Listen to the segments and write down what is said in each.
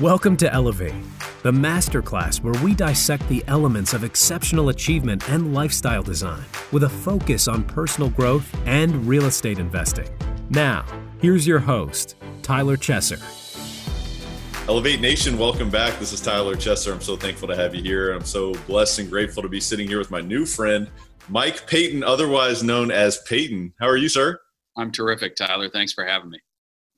Welcome to Elevate, the masterclass where we dissect the elements of exceptional achievement and lifestyle design with a focus on personal growth and real estate investing. Now, here's your host, Tyler Chesser. Elevate Nation, welcome back. This is Tyler Chesser. I'm so thankful to have you here. I'm so blessed and grateful to be sitting here with my new friend, Mike Paton, otherwise known as Paton. How are you, sir? I'm terrific, Tyler. Thanks for having me.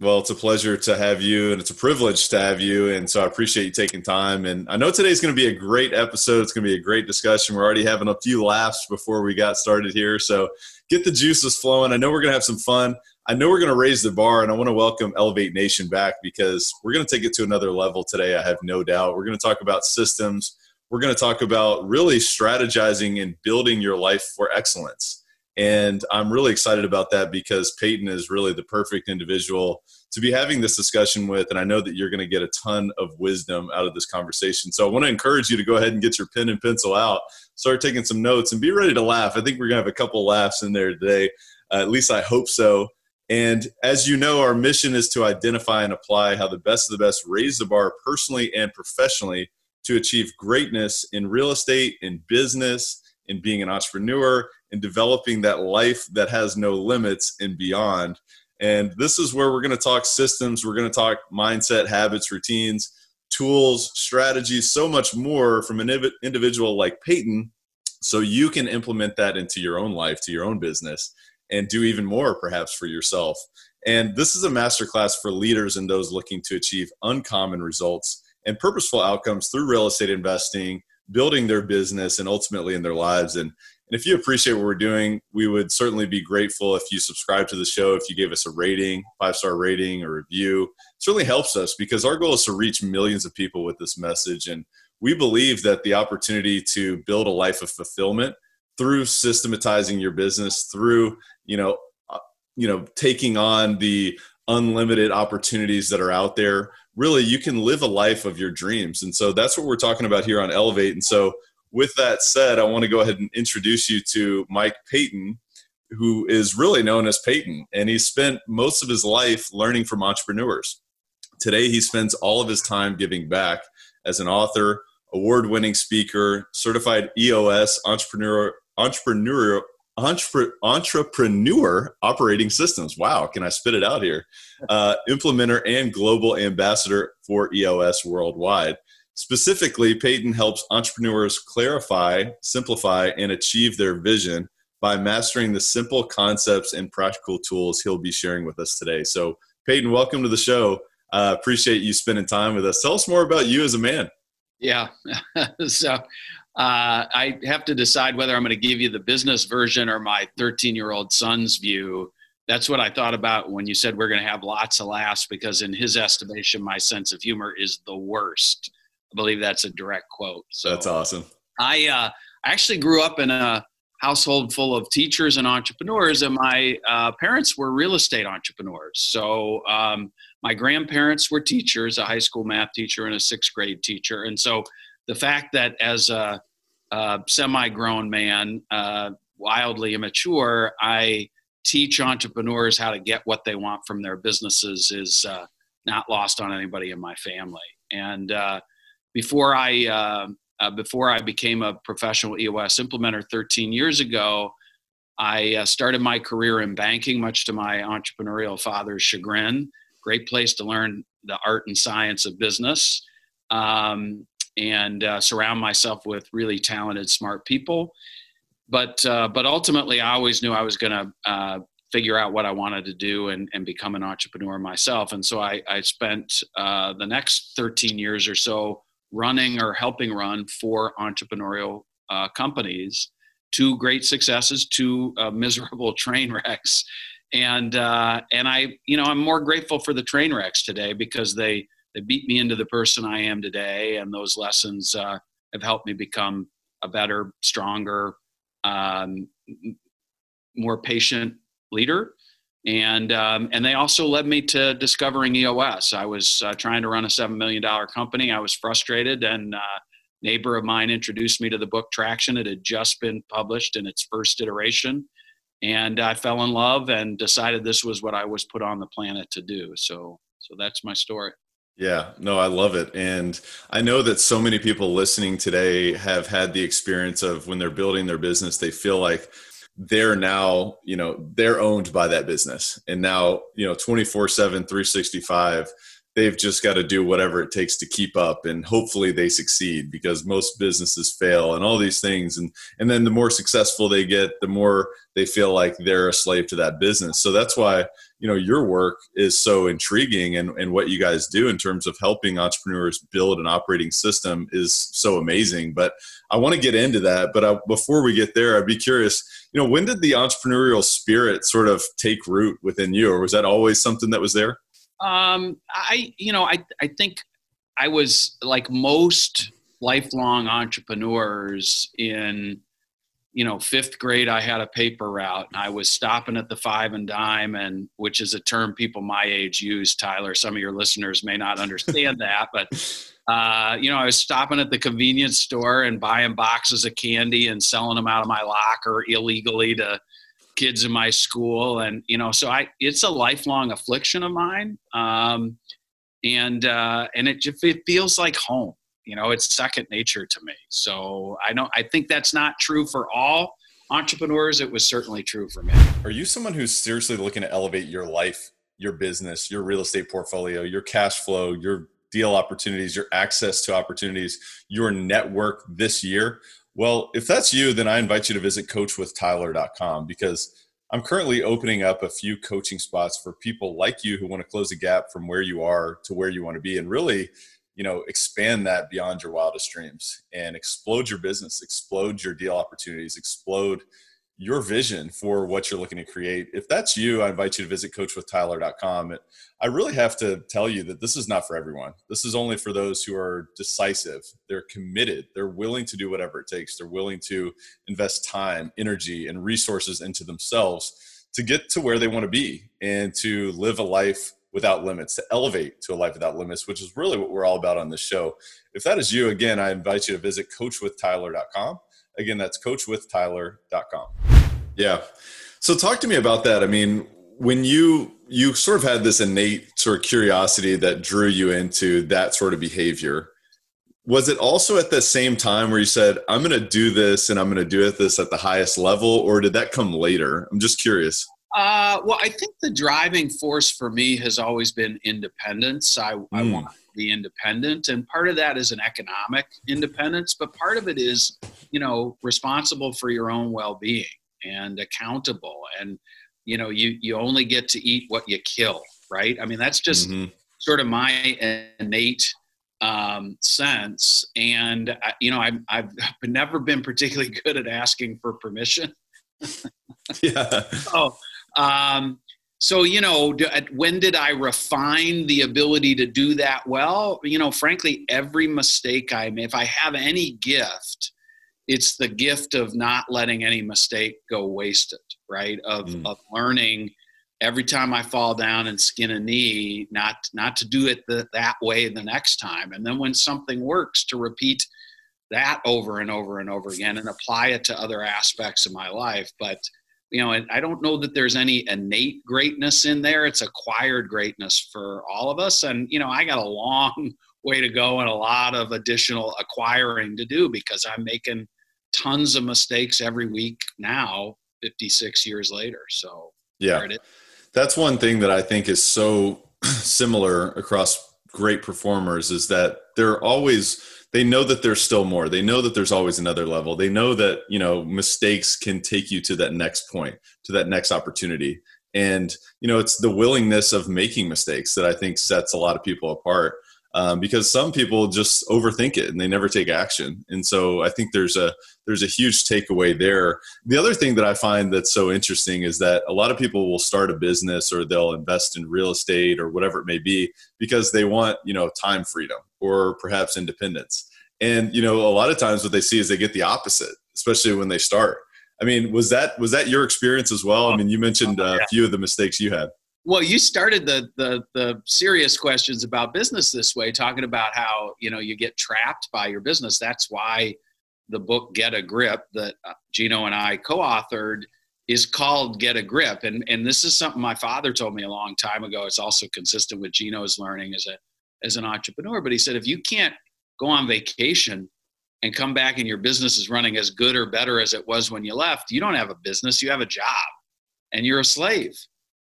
Well, it's a pleasure to have you, and it's a privilege to have you. And so I appreciate you taking time. And I know today's going to be a great episode. It's going to be a great discussion. We're already having a few laughs before we got started here. So get the juices flowing. I know we're going to have some fun. I know we're going to raise the bar, and I want to welcome Elevate Nation back because we're going to take it to another level today. I have no doubt. We're going to talk about systems. We're going to talk about really strategizing and building your life for excellence. And I'm really excited about that because Paton is really the perfect individual to be having this discussion with. And I know that you're going to get a ton of wisdom out of this conversation. So I want to encourage you to go ahead and get your pen and pencil out, start taking some notes, and be ready to laugh. I think we're going to have a couple laughs in there today. Uh, at least I hope so. And as you know, our mission is to identify and apply how the best of the best raise the bar personally and professionally to achieve greatness in real estate, in business, in being an entrepreneur, in developing that life that has no limits and beyond. And this is where we're going to talk systems, we're going to talk mindset, habits, routines, tools, strategies, so much more from an individual like Paton. so you can implement that into your own life, to your own business, and do even more perhaps for yourself. And this is a masterclass for leaders and those looking to achieve uncommon results and purposeful outcomes through real estate investing, building their business, and ultimately in their lives. And and if you appreciate what we're doing, we would certainly be grateful if you subscribe to the show, if you gave us a rating, five star rating or review. It certainly helps us because our goal is to reach millions of people with this message. And we believe that the opportunity to build a life of fulfillment through systematizing your business, through, you know, uh, you know, taking on the unlimited opportunities that are out there, really you can live a life of your dreams. And so that's what we're talking about here on Elevate. And so with that said, I want to go ahead and introduce you to Mike Paton, who is really known as Paton, and he spent most of his life learning from entrepreneurs. Today, he spends all of his time giving back as an author, award winning speaker, certified EOS entrepreneur, entrepreneur, entrepreneur, entrepreneur operating systems. Wow, can I spit it out here? Uh, implementer and global ambassador for EOS worldwide. Specifically, Paton helps entrepreneurs clarify, simplify, and achieve their vision by mastering the simple concepts and practical tools he'll be sharing with us today. So, Paton, welcome to the show. Uh, appreciate you spending time with us. Tell us more about you as a man. Yeah. so, uh, I have to decide whether I'm going to give you the business version or my 13 year old son's view. That's what I thought about when you said we're going to have lots of laughs because, in his estimation, my sense of humor is the worst. I believe that's a direct quote. So that's awesome. I uh, actually grew up in a household full of teachers and entrepreneurs, and my uh, parents were real estate entrepreneurs. So um, my grandparents were teachers, a high school math teacher and a sixth grade teacher. And so the fact that as a, a semi-grown man, uh, wildly immature, I teach entrepreneurs how to get what they want from their businesses is uh, not lost on anybody in my family. And uh, before I uh, uh, before I became a professional EOS implementer 13 years ago, I uh, started my career in banking, much to my entrepreneurial father's chagrin. Great place to learn the art and science of business, um, and uh, surround myself with really talented, smart people. But uh, but ultimately, I always knew I was going to uh, figure out what I wanted to do and, and become an entrepreneur myself. And so I, I spent the next 13 years or so running or helping run four entrepreneurial uh, companies, two great successes, two uh, miserable train wrecks, and uh, and I, you know, I'm more grateful for the train wrecks today because they they beat me into the person I am today, and those lessons uh, have helped me become a better, stronger, um, more patient leader and um, and they also led me to discovering EOS. I was uh, trying to run a seven million dollar company. I was frustrated, and uh, neighbor of mine introduced me to the book Traction. It had just been published in its first iteration, and I fell in love and decided this was what I was put on the planet to do. So so that's my story. Yeah, no, I love it. And I know that so many people listening today have had the experience of when they're building their business, they feel like they're now, you know, they're owned by that business. And now, you know, 24 7, 365, they've just got to do whatever it takes to keep up and hopefully they succeed because most businesses fail and all these things and and then the more successful they get the more they feel like they're a slave to that business so that's why you know your work is so intriguing and, and what you guys do in terms of helping entrepreneurs build an operating system is so amazing. But i want to get into that but I, before we get there i'd be curious you know when did the entrepreneurial spirit sort of take root within you or was that always something that was there? Um, I, you know, I, I think I was like most lifelong entrepreneurs in, you know, fifth grade, I had a paper route and I was stopping at the five and dime and which is a term people my age use, Tyler. Some of your listeners may not understand that, but, uh, you know, I was stopping at the convenience store and buying boxes of candy and selling them out of my locker illegally to, kids in my school, and you know, so I it's a lifelong affliction of mine, um, and uh, and it just it feels like home. You know, it's second nature to me. So I don't. I think that's not true for all entrepreneurs. It was certainly true for me. Are you someone who's seriously looking to elevate your life, your business, your real estate portfolio, your cash flow, your deal opportunities, your access to opportunities, your network this year? Well, if that's you, then I invite you to visit coachwithtyler.com because I'm currently opening up a few coaching spots for people like you who want to close the gap from where you are to where you want to be and really, you know, expand that beyond your wildest dreams and explode your business, explode your deal opportunities, explode your vision for what you're looking to create. If that's you, I invite you to visit coachwithtyler.com. I really have to tell you that this is not for everyone. This is only for those who are decisive. They're committed. They're willing to do whatever it takes. They're willing to invest time, energy, and resources into themselves to get to where they want to be and to live a life without limits, to elevate to a life without limits, which is really what we're all about on this show. If that is you, again, I invite you to visit coachwithtyler.com Again, that's coachwithtyler.com. Yeah. So talk to me about that. I mean, when you you sort of had this innate sort of curiosity that drew you into that sort of behavior, was it also at the same time where you said, I'm going to do this and I'm going to do it this at the highest level, or did that come later? I'm just curious. Uh, well, I think the driving force for me has always been independence. I, mm. I hmm. want be independent and part of that is an economic independence but part of it is you know responsible for your own well-being and accountable and you know you you only get to eat what you kill right i mean that's just mm-hmm. sort of my innate um, sense and I, you know I've, I've never been particularly good at asking for permission yeah oh um, so you know when did i refine the ability to do that? Well you know frankly every mistake i make if i have any gift it's the gift of not letting any mistake go wasted right? Of, mm. of learning every time i fall down and skin a knee not not to do it the, that way the next time. And then when something works to repeat that over and over and over again and apply it to other aspects of my life. But you know, I don't know that there's any innate greatness in there. It's acquired greatness for all of us. And, you know, I got a long way to go and a lot of additional acquiring to do because I'm making tons of mistakes every week now, 56 years later. So, yeah, that's one thing that I think is so similar across great performers is that they're always they know that there's still more. They know that there's always another level. They know that you know mistakes can take you to that next point to that next opportunity. And you know it's the willingness of making mistakes that i think sets a lot of people apart um, because some people just overthink it and they never take action. And so i think there's a there's a huge takeaway there. The other thing that i find that's so interesting is that a lot of people will start a business or they'll invest in real estate or whatever it may be because they want you know time freedom or perhaps independence and you know a lot of times what they see is they get the opposite especially when they start i mean was that was that your experience as well i mean you mentioned a few of the mistakes you had well, you started the, the the serious questions about business this way, talking about how you know you get trapped by your business. That's why the book "Get a Grip" that uh, Gino and I co-authored is called "Get a Grip," and and this is something my father told me a long time ago. It's also consistent with Gino's learning. Is that as an entrepreneur. But he said, if you can't go on vacation and come back and your business is running as good or better as it was when you left, you don't have a business, you have a job and you're a slave.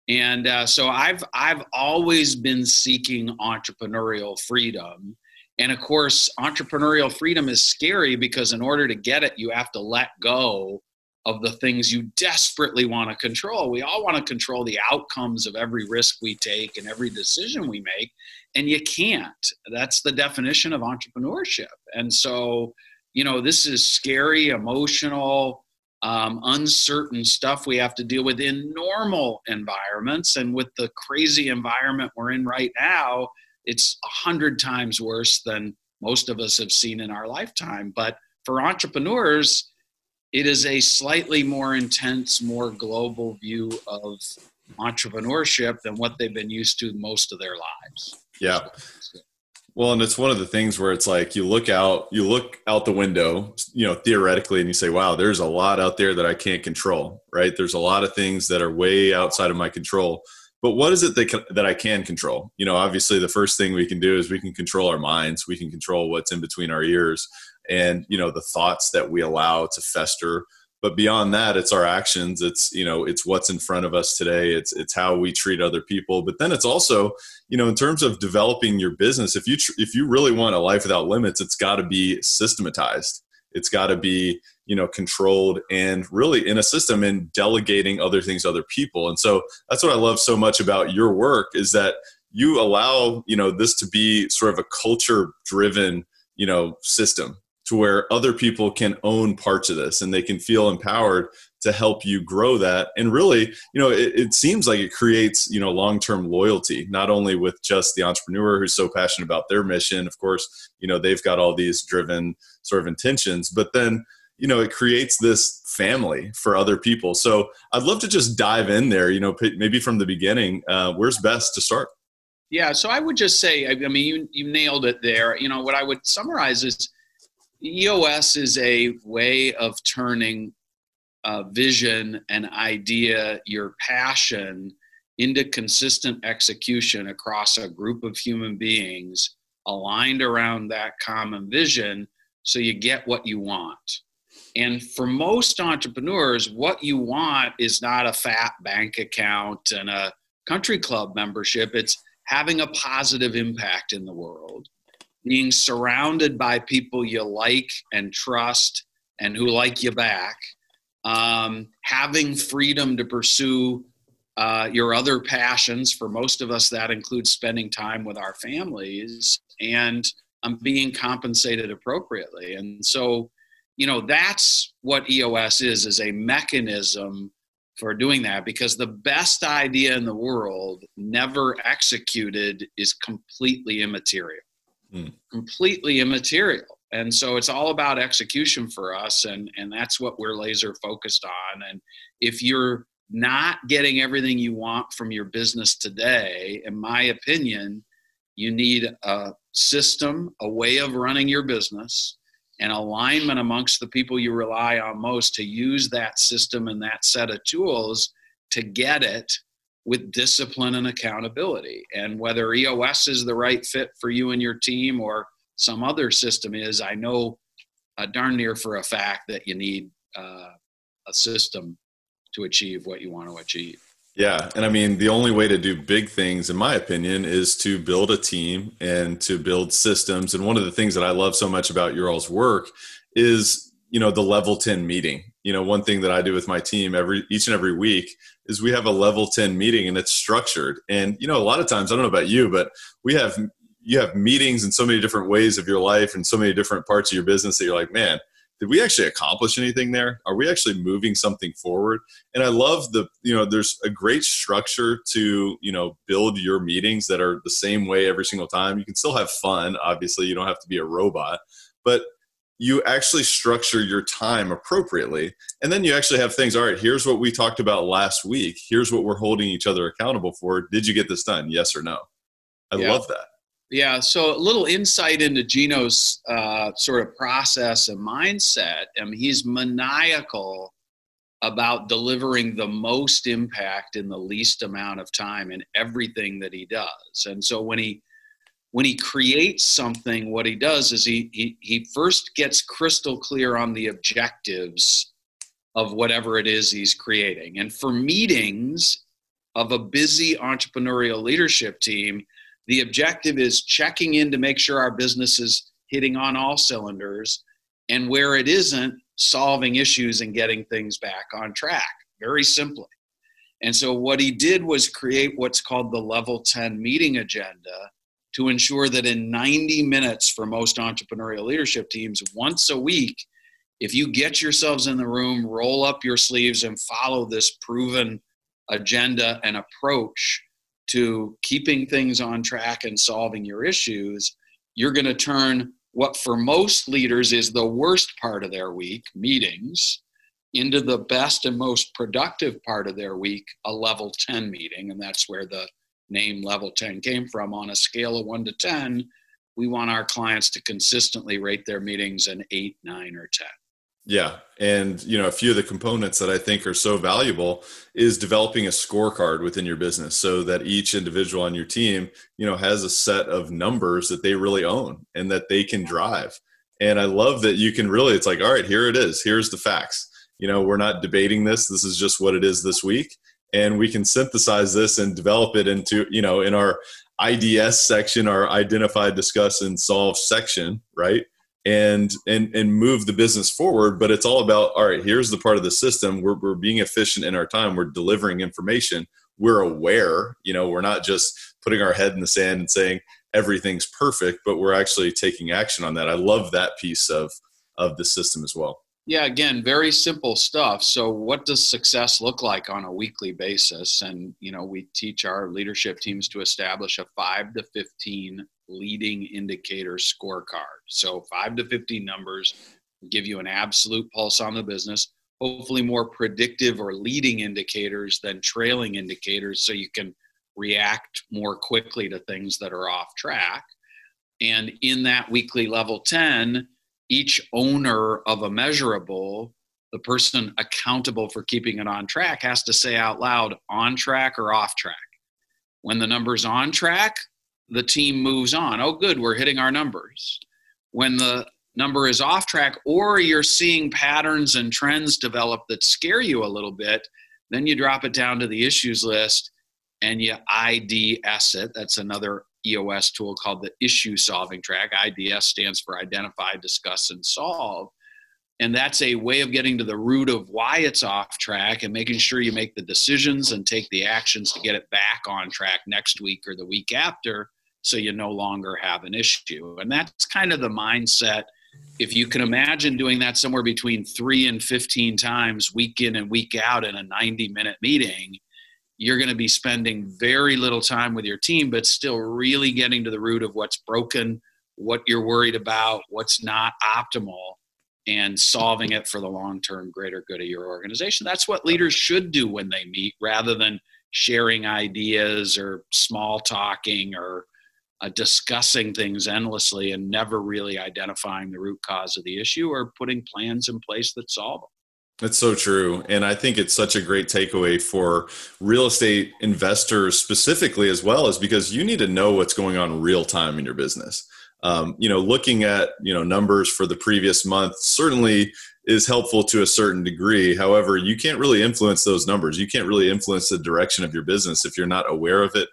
And uh, so I've I've always been seeking entrepreneurial freedom. And of course, entrepreneurial freedom is scary because in order to get it, you have to let go of the things you desperately want to control. We all want to control the outcomes of every risk we take and every decision we make, and you can't. That's the definition of entrepreneurship. And so, you know, this is scary, emotional, um, uncertain stuff we have to deal with in normal environments. And with the crazy environment we're in right now, it's a hundred times worse than most of us have seen in our lifetime. But for entrepreneurs, it is a slightly more intense, more global view of entrepreneurship than what they've been used to most of their lives. Yeah. Well, and it's one of the things where it's like you look out, you look out the window, you know, theoretically, and you say, wow, there's a lot out there that I can't control, right? There's a lot of things that are way outside of my control. But what is it that, that I can control? You know, obviously, the first thing we can do is we can control our minds, we can control what's in between our ears and you know the thoughts that we allow to fester but beyond that it's our actions. It's you know it's what's in front of us today. It's it's how we treat other people. But then it's also you know in terms of developing your business if you tr- if you really want a life without limits it's got to be systematized. It's got to be you know controlled and really in a system and delegating other things to other people. And so that's what i love so much about your work is that you allow you know this to be sort of a culture driven you know system to where other people can own parts of this and they can feel empowered to help you grow that. And really you know it, it seems like it creates you know long-term loyalty not only with just the entrepreneur who's so passionate about their mission of course you know they've got all these driven sort of intentions but then you know it creates this family for other people. So i'd love to just dive in there you know maybe from the beginning uh, where's best to start? Yeah so i would just say i mean you, you nailed it there. You know what i would summarize is EOS is a way of turning a vision, an idea, your passion into consistent execution across a group of human beings aligned around that common vision so you get what you want. And for most entrepreneurs, what you want is not a fat bank account and a country club membership. It's having a positive impact in the world being surrounded by people you like and trust and who like you back, um, having freedom to pursue uh, your other passions. For most of us, that includes spending time with our families and um, being compensated appropriately. And so, you know, that's what EOS is: is a mechanism for doing that because the best idea in the world never executed is completely immaterial mm. completely immaterial. And so it's all about execution for us, and, and that's what we're laser focused on. And if you're not getting everything you want from your business today, in my opinion, you need a system, a way of running your business, and alignment amongst the people you rely on most to use that system and that set of tools to get it with discipline and accountability. And whether EOS is the right fit for you and your team or some other system is, I know uh, darn near for a fact that you need uh, a system to achieve what you want to achieve. Yeah. And I mean, the only way to do big things, in my opinion, is to build a team and to build systems. And one of the things that I love so much about your all's work is, you know, the level 10 meeting. You know, one thing that I do with my team every each and every week is we have a level 10 meeting and it's structured. And, you know, a lot of times, I don't know about you, but we have, you have meetings in so many different ways of your life and so many different parts of your business that you're like, man, did we actually accomplish anything there? Are we actually moving something forward? And I love the, you know, there's a great structure to, you know, build your meetings that are the same way every single time. You can still have fun. Obviously, you don't have to be a robot, but you actually structure your time appropriately. And then you actually have things, all right, here's what we talked about last week. Here's what we're holding each other accountable for. Did you get this done? Yes or no? I yeah. love that. Yeah. So a little insight into Gino's uh, sort of process and mindset. I mean, he's maniacal about delivering the most impact in the least amount of time in everything that he does. And so when he when he creates something, what he does is he, he, he first gets crystal clear on the objectives of whatever it is he's creating. And for meetings of a busy entrepreneurial leadership team, the objective is checking in to make sure our business is hitting on all cylinders, and where it isn't, solving issues and getting things back on track, very simply. And so, what he did was create what's called the level 10 meeting agenda to ensure that in 90 minutes for most entrepreneurial leadership teams, once a week, if you get yourselves in the room, roll up your sleeves, and follow this proven agenda and approach to keeping things on track and solving your issues, you're going to turn what for most leaders is the worst part of their week, meetings, into the best and most productive part of their week, a level 10 meeting. And that's where the name level 10 came from. On a scale of 1 to 10, we want our clients to consistently rate their meetings an 8, 9, or 10. Yeah. And, you know, a few of the components that I think are so valuable is developing a scorecard within your business so that each individual on your team, you know, has a set of numbers that they really own and that they can drive. And I love that you can really, it's like, all right, here it is. Here's the facts. You know, we're not debating this. This is just what it is this week. And we can synthesize this and develop it into, you know, in our IDS section, our identify, discuss, and solve section, right? and and and move the business forward but it's all about all right here's the part of the system. We're, we're being efficient in our time. We're delivering information. We're aware you know we're not just putting our head in the sand and saying everything's perfect but we're actually taking action on that. I love that piece of of the system as well yeah, again, very simple stuff. So, what does success look like on a weekly basis? And, you know, we teach our leadership teams to establish a five to 15 leading indicator scorecard. So, five to 15 numbers give you an absolute pulse on the business, hopefully, more predictive or leading indicators than trailing indicators so you can react more quickly to things that are off track. And in that weekly level 10, each owner of a measurable, the person accountable for keeping it on track, has to say out loud on track or off track. When the number's on track, the team moves on. Oh, good, we're hitting our numbers. When the number is off track, or you're seeing patterns and trends develop that scare you a little bit, then you drop it down to the issues list and you IDS it. That's another EOS tool called the issue solving track. IDS stands for identify, discuss, and solve. And that's a way of getting to the root of why it's off track and making sure you make the decisions and take the actions to get it back on track next week or the week after so you no longer have an issue. And that's kind of the mindset. If you can imagine doing that somewhere between three and 15 times week in and week out in a 90 minute meeting, you're going to be spending very little time with your team, but still really getting to the root of what's broken, what you're worried about, what's not optimal, and solving it for the long term greater good of your organization. That's what leaders should do when they meet rather than sharing ideas or small talking or uh, discussing things endlessly and never really identifying the root cause of the issue or putting plans in place that solve them. That's so true. And I think it's such a great takeaway for real estate investors specifically, as well as because you need to know what's going on real time in your business. Um, you know, looking at, you know, numbers for the previous month certainly is helpful to a certain degree. However, you can't really influence those numbers. You can't really influence the direction of your business if you're not aware of it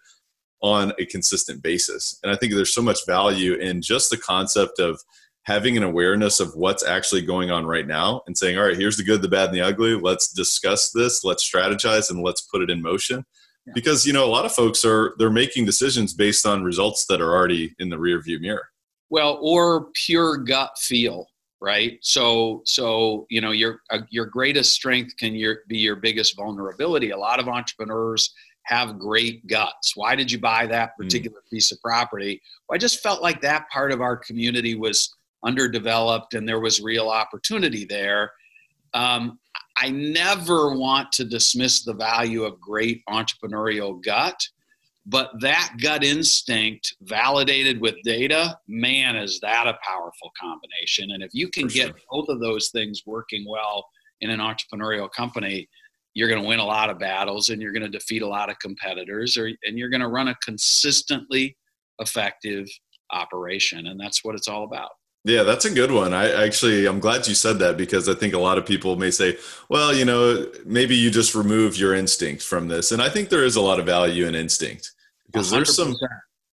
on a consistent basis. And I think there's so much value in just the concept of having an awareness of what's actually going on right now and saying, all right, here's the good, the bad, and the ugly. Let's discuss this. Let's strategize and let's put it in motion. Yeah. Because you know, a lot of folks are they're making decisions based on results that are already in the rearview mirror. Well, or pure gut feel, right? So, so you know, your uh, your greatest strength can your, be your biggest vulnerability. A lot of entrepreneurs have great guts. Why did you buy that hmm. particular mm. piece of property? Well, I just felt like that part of our community was underdeveloped and there was real opportunity there. Um, I never want to dismiss the value of great entrepreneurial gut, but that gut instinct validated with data, man, is that a powerful combination. And if you can get both of those things working well in an entrepreneurial company, you're going to win a lot of battles and you're going to defeat a lot of competitors or, and you're going to run a consistently effective operation. And that's what it's all about. Yeah, that's a good one. I actually, I'm glad you said that because I think a lot of people may say, well, you know, maybe you just remove your instinct from this. And I think there is a lot of value in instinct because 100%. there's some,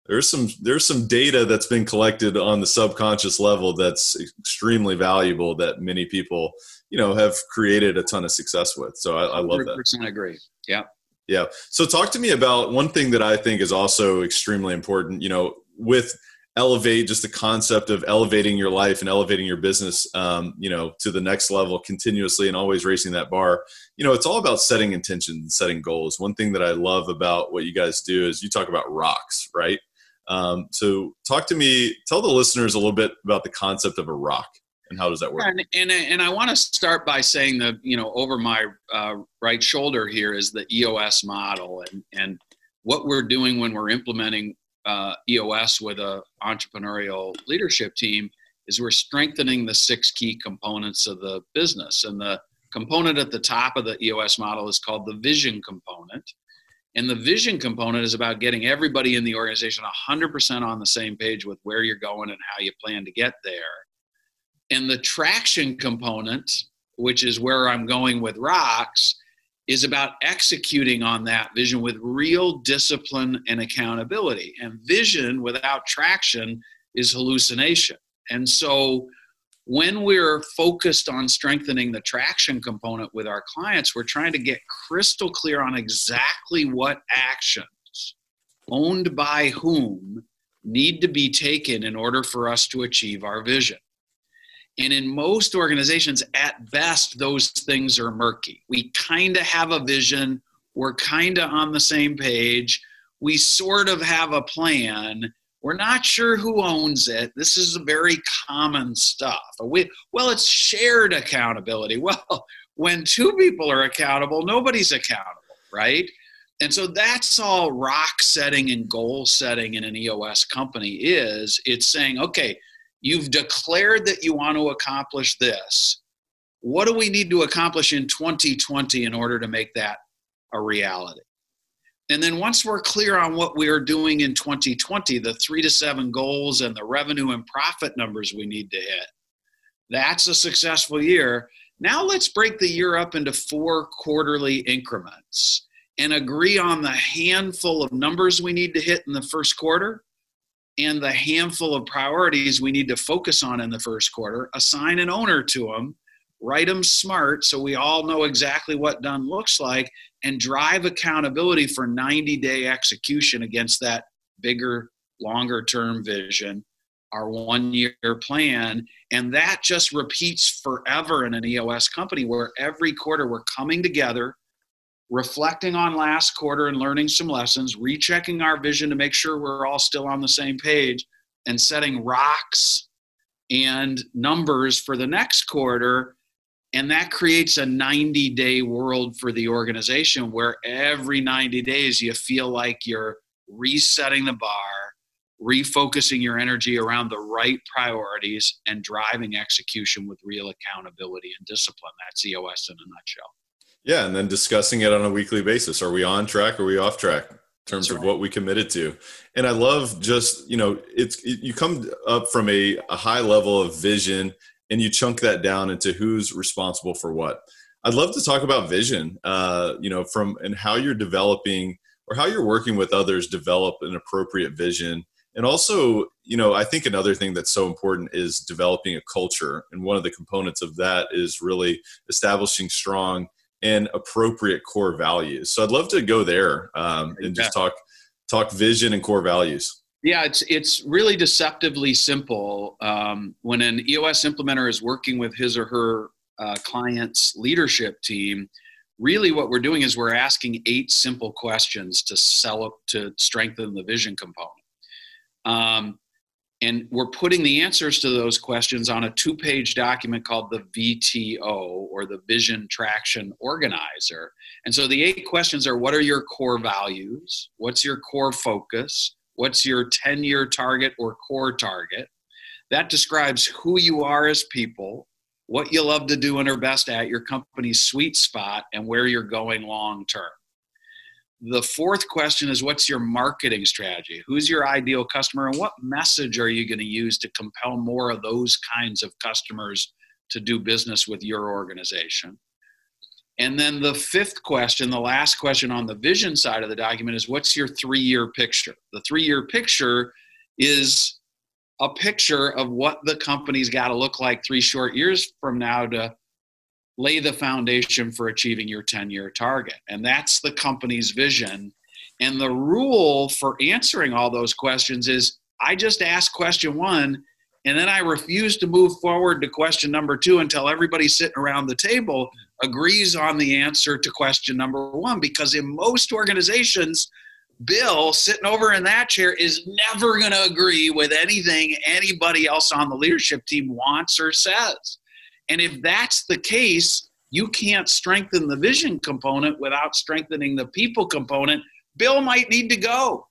there's some, there's some data that's been collected on the subconscious level that's extremely valuable that many people, you know, have created a ton of success with. So I, I love that. 100% agree. Yeah. Yeah. So talk to me about one thing that I think is also extremely important, you know, with, elevate just the concept of elevating your life and elevating your business um, you know to the next level continuously and always raising that bar. You know it's all about setting intentions and setting goals. One thing that i love about what you guys do is you talk about rocks right? Um, so talk to me tell the listeners a little bit about the concept of a rock and how does that work? And, and, and i want to start by saying that you know over my uh, right shoulder here is the eos model and and what we're doing when we're implementing uh, EOS with a entrepreneurial leadership team is we're strengthening the six key components of the business. And the component at the top of the EOS model is called the vision component. And the vision component is about getting everybody in the organization 100% on the same page with where you're going and how you plan to get there. And the traction component, which is where I'm going with rocks, is about executing on that vision with real discipline and accountability. And vision without traction is hallucination. And so when we're focused on strengthening the traction component with our clients, we're trying to get crystal clear on exactly what actions owned by whom need to be taken in order for us to achieve our vision. And in most organizations, at best, those things are murky. We kind of have a vision, we're kind of on the same page, we sort of have a plan. We're not sure who owns it. This is very common stuff. We, well, it's shared accountability. Well, when two people are accountable, nobody's accountable, right? And so that's all rock setting and goal setting in an EOS company is. It's saying, okay, You've declared that you want to accomplish this. What do we need to accomplish in 2020 in order to make that a reality? And then once we're clear on what we are doing in 2020, the three to seven goals and the revenue and profit numbers we need to hit, that's a successful year. Now let's break the year up into four quarterly increments and agree on the handful of numbers we need to hit in the first quarter and the handful of priorities we need to focus on in the first quarter, assign an owner to them, write them smart so we all know exactly what done looks like, and drive accountability for 90 day execution against that bigger, longer term vision, our one year plan. And that just repeats forever in an EOS company where every quarter we're coming together reflecting on last quarter and learning some lessons, rechecking our vision to make sure we're all still on the same page, and setting rocks and numbers for the next quarter. And that creates a 90 day world for the organization where every 90 days you feel like you're resetting the bar, refocusing your energy around the right priorities, and driving execution with real accountability and discipline. That's EOS in a nutshell. Yeah, and then discussing it on a weekly basis. Are we on track? Are we off track in terms right. of what we committed to? And I love just you know it's it, you come up from a, a high level of vision and you chunk that down into who's responsible for what. I'd love to talk about vision, uh, you know, from and how you're developing or how you're working with others develop an appropriate vision. And also, you know, I think another thing that's so important is developing a culture. And one of the components of that is really establishing strong and appropriate core values. So I'd love to go there um, and just talk talk vision and core values. Yeah, it's it's really deceptively simple. Um, when an EOS implementer is working with his or her uh, client's leadership team, really what we're doing is we're asking eight simple questions to sell up to strengthen the vision component. Um, and we're putting the answers to those questions on a two page document called the VTO or the Vision Traction Organizer. And so the eight questions are what are your core values? What's your core focus? What's your 10 year target or core target? That describes who you are as people, what you love to do and are best at, your company's sweet spot, and where you're going long term. The fourth question is what's your marketing strategy? Who's your ideal customer and what message are you going to use to compel more of those kinds of customers to do business with your organization? And then the fifth question, the last question on the vision side of the document is what's your three year picture? The three year picture is a picture of what the company's got to look like three short years from now to lay the foundation for achieving your 10 year target. And that's the company's vision. And the rule for answering all those questions is I just ask question one, and then I refuse to move forward to question number two until everybody sitting around the table agrees on the answer to question number one. Because in most organizations, Bill sitting over in that chair is never going to agree with anything anybody else on the leadership team wants or says. And if that's the case, you can't strengthen the vision component without strengthening the people component. Bill might need to go.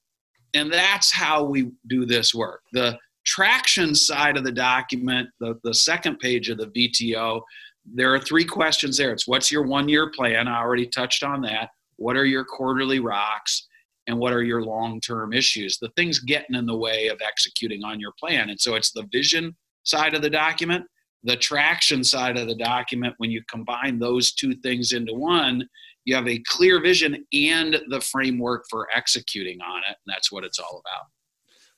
And that's how we do this work. The traction side of the document, the, the second page of the VTO, there are three questions there. It's what's your one year plan? I already touched on that. What are your quarterly rocks? And what are your long term issues? The things getting in the way of executing on your plan. And so it's the vision side of the document the traction side of the document, when you combine those two things into one, you have a clear vision and the framework for executing on it. And that's what it's all about.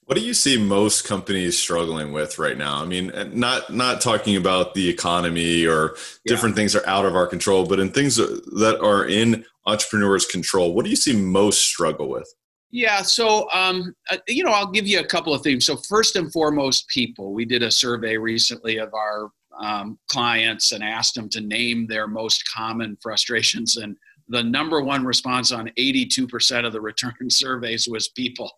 What do you see most companies struggling with right now? I mean, not not talking about the economy or different yeah. things are out of our control, but in things that are in entrepreneurs' control, what do you see most struggle with? Yeah, so um, uh, you know, I'll give you a couple of things. So first and foremost, people. We did a survey recently of our um, clients and asked them to name their most common frustrations, and the number one response on 82% of the return surveys was people.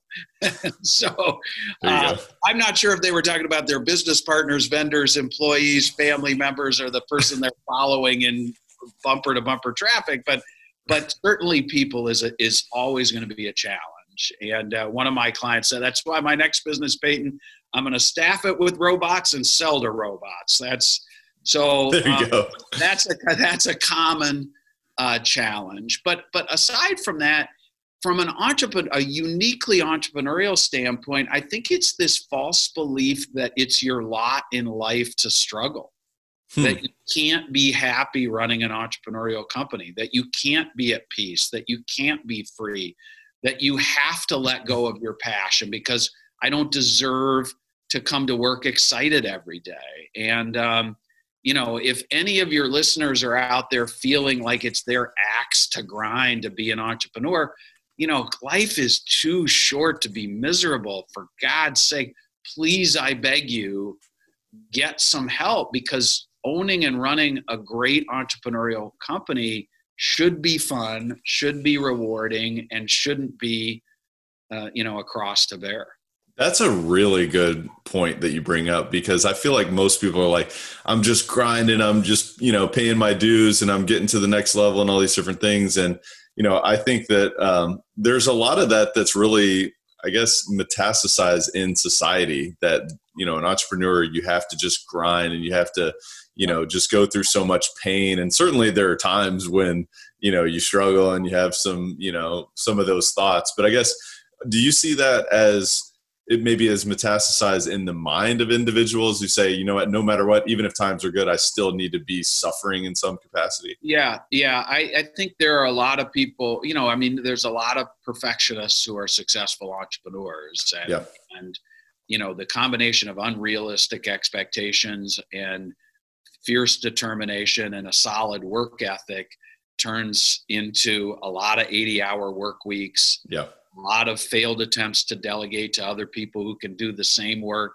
so uh, I'm not sure if they were talking about their business partners, vendors, employees, family members, or the person they're following in bumper to bumper traffic, but but certainly people is a, is always going to be a challenge And uh, one of my clients said, that's why my next business, Paton, I'm going to staff it with robots and sell to robots. That's so there you um, go. That's a that's a common uh, challenge. But but aside from that, from an entrepreneur, a uniquely entrepreneurial standpoint, I think it's this false belief that it's your lot in life to struggle. Hmm. That you can't be happy running an entrepreneurial company, that you can't be at peace, that you can't be free, that you have to let go of your passion because I don't deserve to come to work excited every day. And, um, you know, if any of your listeners are out there feeling like it's their axe to grind to be an entrepreneur, you know, life is too short to be miserable. For God's sake, please, I beg you, get some help because owning and running a great entrepreneurial company should be fun, should be rewarding, and shouldn't be, uh, you know, a cross to bear. That's a really good point that you bring up because I feel like most people are like, I'm just grinding, I'm just, you know, paying my dues and I'm getting to the next level and all these different things. And, you know, I think that um, there's a lot of that that's really, I guess, metastasize in society that, you know, an entrepreneur, you have to just grind and you have to, you know just go through so much pain. And certainly there are times when you know you struggle and you have some you know some of those thoughts. But i guess do you see that as it maybe as metastasized in the mind of individuals who say you know what no matter what even if times are good i still need to be suffering in some capacity yeah yeah i, I think there are a lot of people you know i mean there's a lot of perfectionists who are successful entrepreneurs and, yeah. and you know the combination of unrealistic expectations and fierce determination and a solid work ethic turns into a lot of 80 hour work weeks. Yeah. A lot of failed attempts to delegate to other people who can do the same work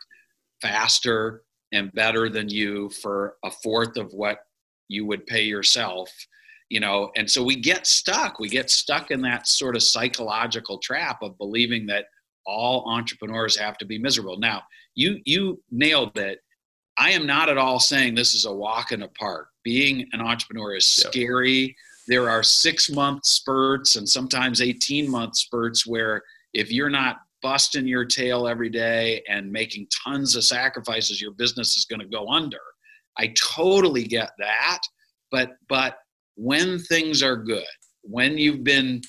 faster and better than you for a fourth of what you would pay yourself you know? And so we get stuck. We get stuck in that sort of psychological trap of believing that all entrepreneurs have to be miserable. Now you you nailed it. I am not at all saying this is a walk in the park. Being an entrepreneur is scary. There are six month spurts and sometimes 18 month spurts where if you're not busting your tail every day and making tons of sacrifices, your business is going to go under. I totally get that. But, but when things are good, when you've been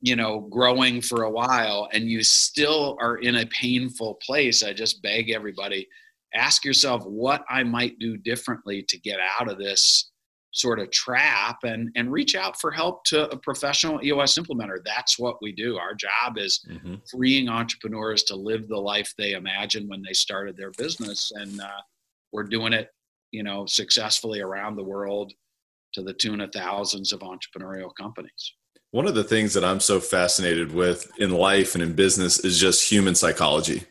you know growing for a while and you still are in a painful place i just beg everybody ask yourself what i might do differently to get out of this sort of trap and and reach out for help to a professional EOS implementer. That's what we do. Our job is mm-hmm. freeing entrepreneurs to live the life they imagined when they started their business, and uh, we're doing it, you know, successfully around the world to the tune of thousands of entrepreneurial companies. One of the things that I'm so fascinated with in life and in business is just human psychology.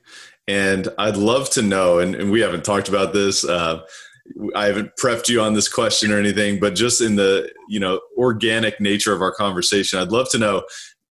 And I'd love to know, and, and we haven't talked about this, uh, I haven't prepped you on this question or anything, but just in the you know organic nature of our conversation, I'd love to know: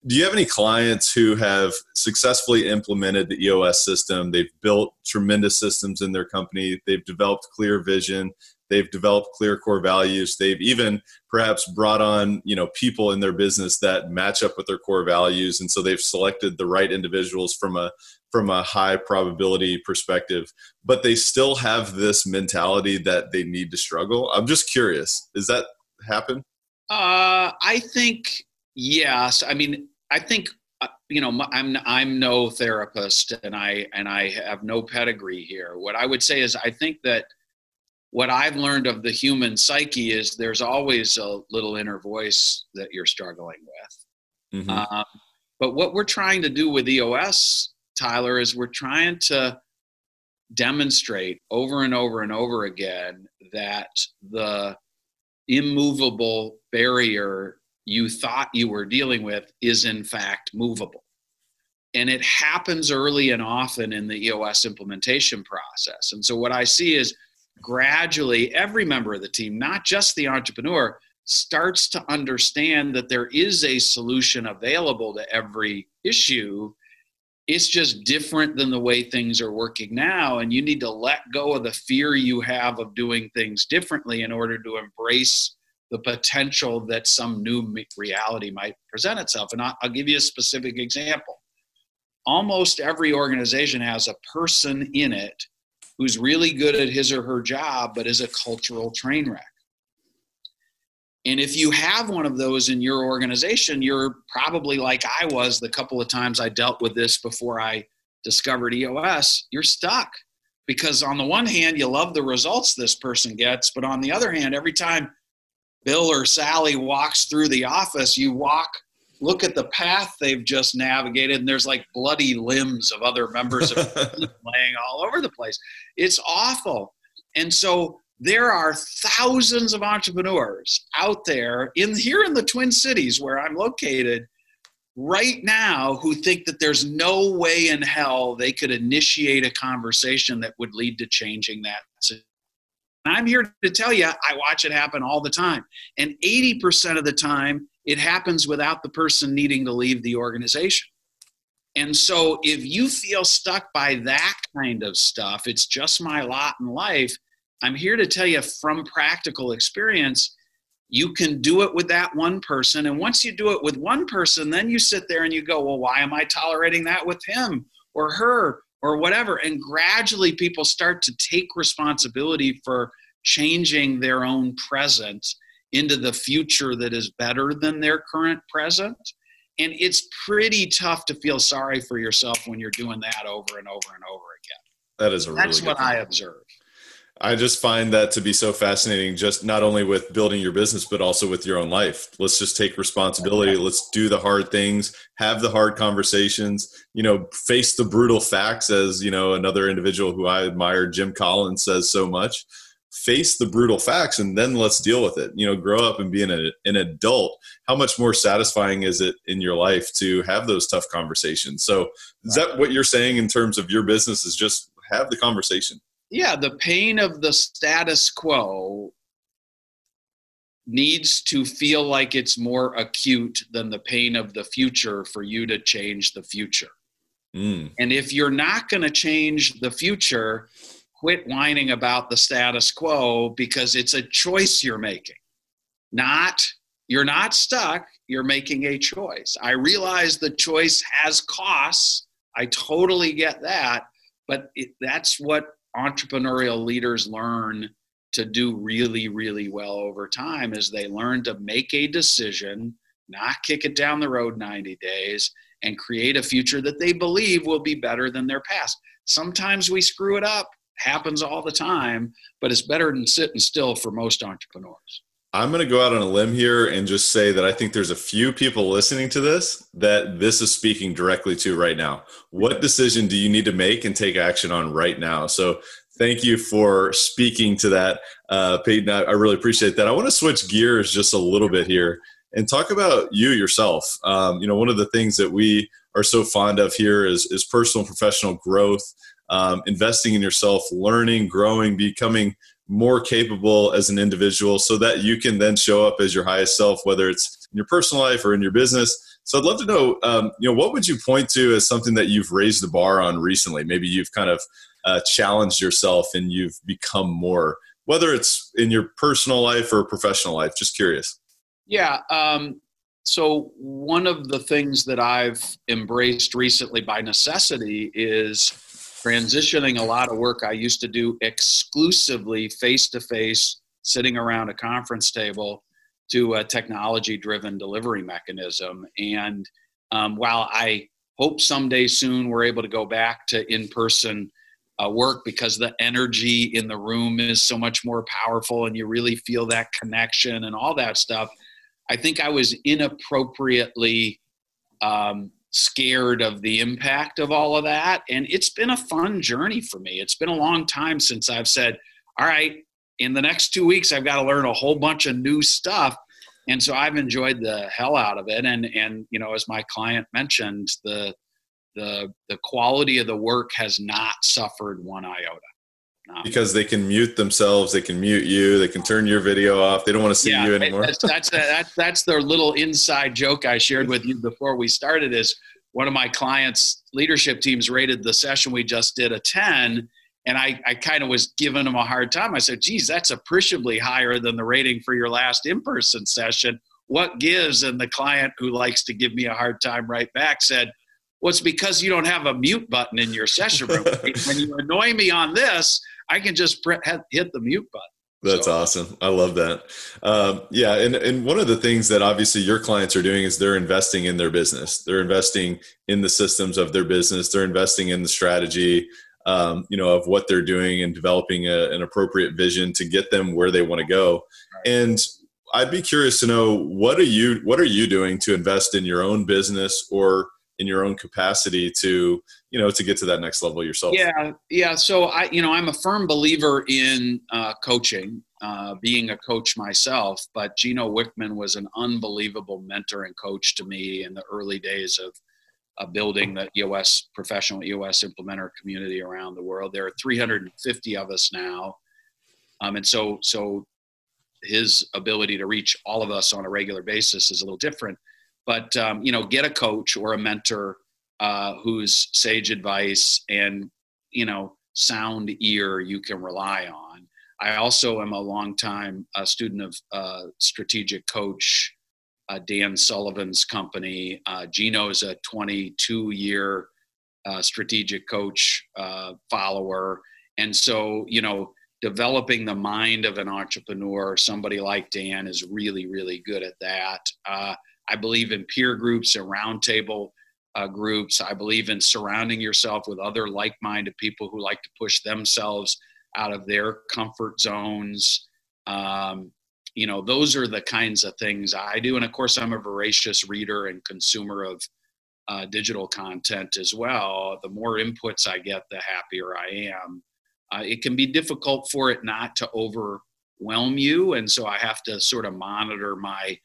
Do you have any clients who have successfully implemented the EOS system? They've built tremendous systems in their company. They've developed clear vision. They've developed clear core values. They've even perhaps brought on you know people in their business that match up with their core values, and so they've selected the right individuals from a from a high probability perspective, but they still have this mentality that they need to struggle. I'm just curious, does that happen? Uh, I think yes. I mean, I think uh, you know I'm I'm no therapist and I and I have no pedigree here. What I would say is I think that what I've learned of the human psyche is there's always a little inner voice that you're struggling with. Mm-hmm. Um, but what we're trying to do with EOS Tyler, is we're trying to demonstrate over and over and over again that the immovable barrier you thought you were dealing with is in fact movable. And it happens early and often in the EOS implementation process. And so what I see is gradually every member of the team, not just the entrepreneur, starts to understand that there is a solution available to every issue it's just different than the way things are working now and you need to let go of the fear you have of doing things differently in order to embrace the potential that some new reality might present itself. And i'll, give you a specific example. Almost every organization has a person in it who's really good at his or her job but is a cultural train wreck and if you have one of those in your organization, you're probably like I was the couple of times I dealt with this before I discovered EOS, you're stuck. Because on the one hand, you love the results this person gets, but on the other hand, every time Bill or Sally walks through the office, you walk, look at the path they've just navigated, and there's like bloody limbs of other members of laying all over the place. It's awful. And so there are thousands of entrepreneurs out there in here in the twin cities where i'm located right now who think that there's no way in hell they could initiate a conversation that would lead to changing that and i'm here to tell you i watch it happen all the time. And 80% of the time it happens without the person needing to leave the organization. And so if you feel stuck by that kind of stuff it's just my lot in life I'm here to tell you from practical experience, you can do it with that one person. And once you do it with one person, then you sit there and you go, well, why am I tolerating that with him or her or whatever? And gradually people start to take responsibility for changing their own present into the future that is better than their current present. And it's pretty tough to feel sorry for yourself when you're doing that over and over and over again. That is a really That's what I observe. I just find that to be so fascinating, just not only with building your business, but also with your own life. Let's just take responsibility. Let's do the hard things, have the hard conversations, you know, face the brutal facts, as, you know, another individual who I admire, Jim Collins, says so much. Face the brutal facts and then let's deal with it. You know, grow up and be an, an adult. How much more satisfying is it in your life to have those tough conversations? So, is that what you're saying in terms of your business? Is just have the conversation? Yeah, the pain of the status quo needs to feel like it's more acute than the pain of the future for you to change the future. Mm. And if you're not going to change the future, quit whining about the status quo because it's a choice you're making. Not, you're not stuck, you're making a choice. I realize the choice has costs. I totally get that. But it, that's what entrepreneurial leaders learn to do really, really well over time is they learn to make a decision not kick it down the road 90 days and create a future that they believe will be better than their past. Sometimes we screw it up, happens all the time, but it's better than sitting still for most entrepreneurs. I'm going to go out on a limb here and just say that I think there's a few people listening to this that this is speaking directly to right now. What decision do you need to make and take action on right now? So, thank you for speaking to that, uh, Paton. I, I really appreciate that. I want to switch gears just a little bit here and talk about you yourself. Um, you know, one of the things that we are so fond of here is, is personal professional growth, um, investing in yourself, learning, growing, becoming more capable as an individual so that you can then show up as your highest self, whether it's in your personal life or in your business. So I'd love to know, um, you know, what would you point to as something that you've raised the bar on recently? Maybe you've kind of uh, challenged yourself and you've become more, whether it's in your personal life or professional life. Just curious. Yeah. Um, so one of the things that I've embraced recently by necessity is transitioning a lot of work I used to do exclusively face to face, sitting around a conference table, to a technology driven delivery mechanism. And um, while I hope someday soon we're able to go back to in person uh, work because the energy in the room is so much more powerful and you really feel that connection and all that stuff. I think I was inappropriately um, scared of the impact of all of that. And it's been a fun journey for me. It's been a long time since I've said, all right, in the next two weeks, I've got to learn a whole bunch of new stuff. And so I've enjoyed the hell out of it. And, and, you know, as my client mentioned, the, the, the quality of the work has not suffered one iota. No. Because they can mute themselves, they can mute you, they can turn your video off. They don't want to see yeah, you anymore. That's that's, uh, that's that's their little inside joke I shared with you before we started. Is one of my clients' leadership teams rated the session we just did a ten, and I I kind of was giving them a hard time. I said, "Geez, that's appreciably higher than the rating for your last in-person session. What gives?" And the client who likes to give me a hard time right back said. Well, it's because you don't have a mute button in your session room. when you annoy me on this, I can just hit the mute button. That's so. awesome. I love that. Um, yeah, and and one of the things that obviously your clients are doing is they're investing in their business. They're investing in the systems of their business. They're investing in the strategy, um, you know, of what they're doing and developing a, an appropriate vision to get them where they want to go. Right. And I'd be curious to know what are you what are you doing to invest in your own business or in your own capacity to you know to get to that next level yourself. Yeah yeah. So i you know i'm a firm believer in uh, coaching uh, being a coach myself but gino wickman was an unbelievable mentor and coach to me in the early days of uh, building the eos professional eos implementer community around the world. There are 350 of us now. Um, and so so his ability to reach all of us on a regular basis is a little different. But um, you know get a coach or a mentor uh, whose sage advice and you know sound ear you can rely on. I also am a long time uh, student of uh, strategic coach uh, dan sullivan's company. Uh, gino's a 22 year uh, strategic coach follower. And so you know developing the mind of an entrepreneur somebody like dan is really really good at that. I believe in peer groups and roundtable uh, groups. I believe in surrounding yourself with other like minded people who like to push themselves out of their comfort zones. Um, you know, those are the kinds of things I do. And of course, I'm a voracious reader and consumer of uh, digital content as well. The more inputs I get, the happier I am. Uh, it can be difficult for it not to overwhelm you. And so I have to sort of monitor my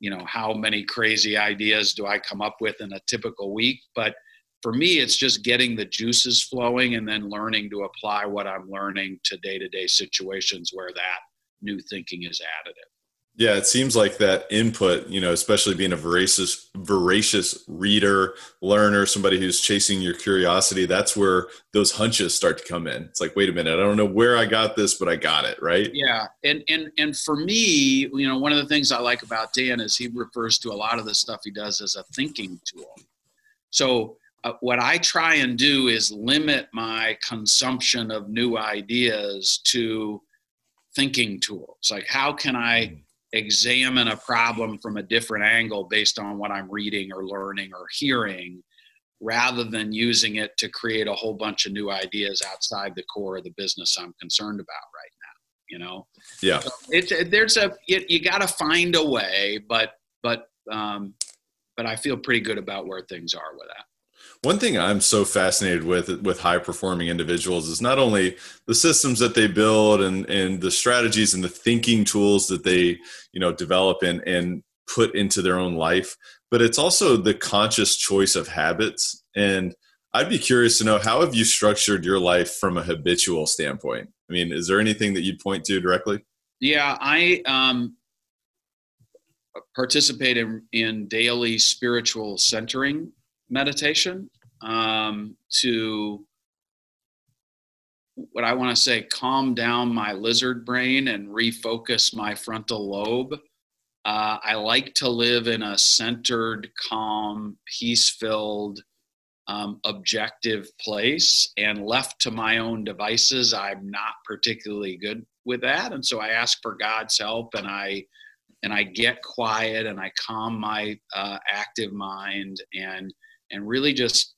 you know how many crazy ideas do i come up with in a typical week? But for me it's just getting the juices flowing and then learning to apply what i'm learning to day-to-day situations where that new thinking is additive yeah, it seems like that input, you know, especially being a voracious, voracious reader, learner, somebody who's chasing your curiosity, that's where those hunches start to come in. It's like, wait a minute, I don't know where I got this, but I got it, right? Yeah, and and and for me, you know, one of the things I like about Dan is he refers to a lot of the stuff he does as a thinking tool. So uh, what I try and do is limit my consumption of new ideas to thinking tools. Like, how can I examine a problem from a different angle based on what I'm reading or learning or hearing rather than using it to create a whole bunch of new ideas outside the core of the business I'm concerned about right now. You know, yeah, so it, there's a it, you got to find a way, but but um, but I feel pretty good about where things are with that. One thing I'm so fascinated with with high performing individuals is not only the systems that they build and and the strategies and the thinking tools that they you know develop and and put into their own life, but it's also the conscious choice of habits. And I'd be curious to know how have you structured your life from a habitual standpoint? I mean, is there anything that you'd point to directly? Yeah, I um, participate in, in daily spiritual centering meditation um, to what I want to say calm down my lizard brain and refocus my frontal lobe. Uh, I like to live in a centered, calm, peace filled, um, objective place. And left to my own devices, I'm not particularly good with that. And so I ask for God's help and I and I get quiet and I calm my uh, active mind and and really just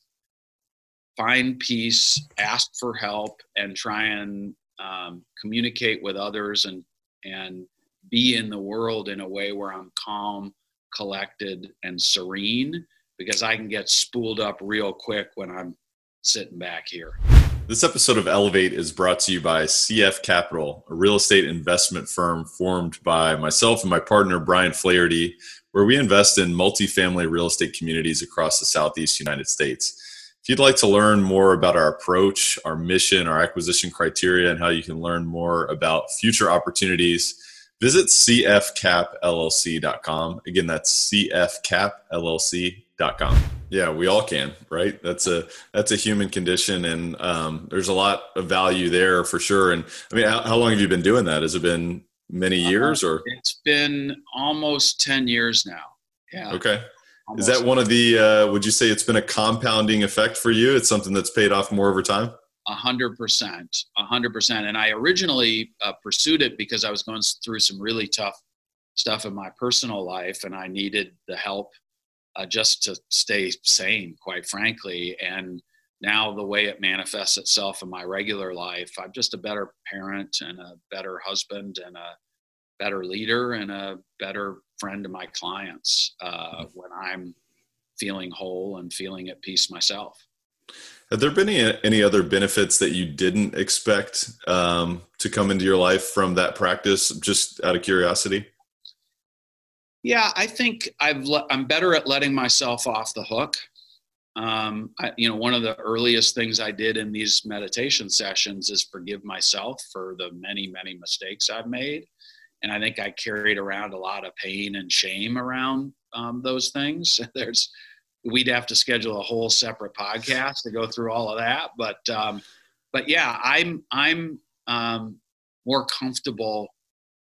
find peace, ask for help, and try and um, communicate with others and and be in the world in a way where I'm calm, collected, and serene because I can get spooled up real quick when I'm sitting back here. This episode of Elevate is brought to you by CF Capital, a real estate investment firm formed by myself and my partner, Brian Flaherty, where we invest in multifamily real estate communities across the Southeast United States. If you'd like to learn more about our approach, our mission, our acquisition criteria, and how you can learn more about future opportunities, visit cfcapllc.com. Again, that's cfcapllc.com. Yeah, we all can, right? That's a that's a human condition, and um, there's a lot of value there for sure. And I mean, how, how long have you been doing that? Has it been many uh, years, or it's been almost ten years now? Yeah. Okay. Almost. Is that one of the? Uh, would you say it's been a compounding effect for you? It's something that's paid off more over time. A hundred percent, a hundred percent. And I originally uh, pursued it because I was going through some really tough stuff in my personal life, and I needed the help uh, just to stay sane, quite frankly. And now the way it manifests itself in my regular life, I'm just a better parent and a better husband and a better leader and a better friend to my clients uh, when I'm feeling whole and feeling at peace myself. Have there been any, any other benefits that you didn't expect um, to come into your life from that practice, just out of curiosity? Yeah, I think I've le- I'm better at letting myself off the hook. Um, I, you know, one of the earliest things I did in these meditation sessions is forgive myself for the many, many mistakes I've made, and I think I carried around a lot of pain and shame around um, those things. There's, we'd have to schedule a whole separate podcast to go through all of that, but um, but yeah, I'm I'm um, more comfortable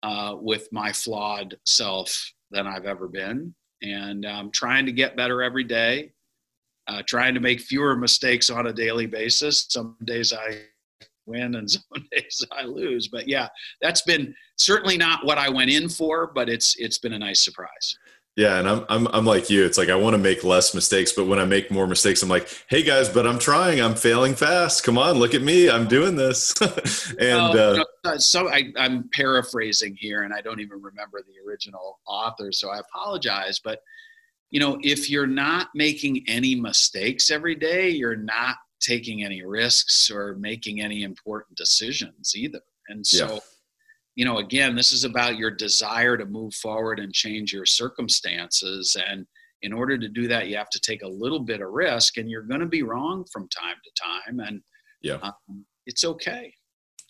uh, with my flawed self than I've ever been, and I'm trying to get better every day. Uh, trying to make fewer mistakes on a daily basis. Some days I win and some days I lose. But yeah, that's been certainly not what I went in for, but it's it's been a nice surprise. Yeah, and I'm I'm I'm like you. It's like I want to make less mistakes, but when I make more mistakes, I'm like, "Hey guys, but I'm trying. I'm failing fast. Come on, look at me. I'm doing this." and uh, uh, so I, I'm paraphrasing here, and I don't even remember the original author, so I apologize. But you know, if you're not making any mistakes every day, you're not taking any risks or making any important decisions either. And so. Yeah you know, again, this is about your desire to move forward and change your circumstances. And in order to do that, you have to take a little bit of risk, and you're going to be wrong from time to time. And yeah, um, it's okay.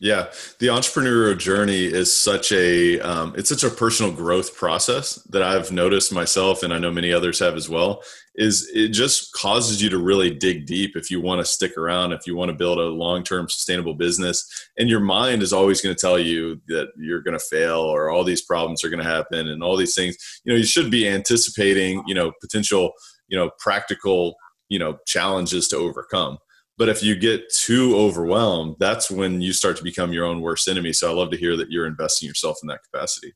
Yeah, the entrepreneurial journey is such a um, it's such a personal growth process that I've noticed myself, and I know many others have as well. Is it just causes you to really dig deep if you want to stick around, if you want to build a long term sustainable business, and your mind is always going to tell you that you're going to fail or all these problems are going to happen and all these things. You know, you should be anticipating you know potential you know practical you know challenges to overcome but if you get too overwhelmed, that's when you start to become your own worst enemy. So I love to hear that you're investing yourself in that capacity.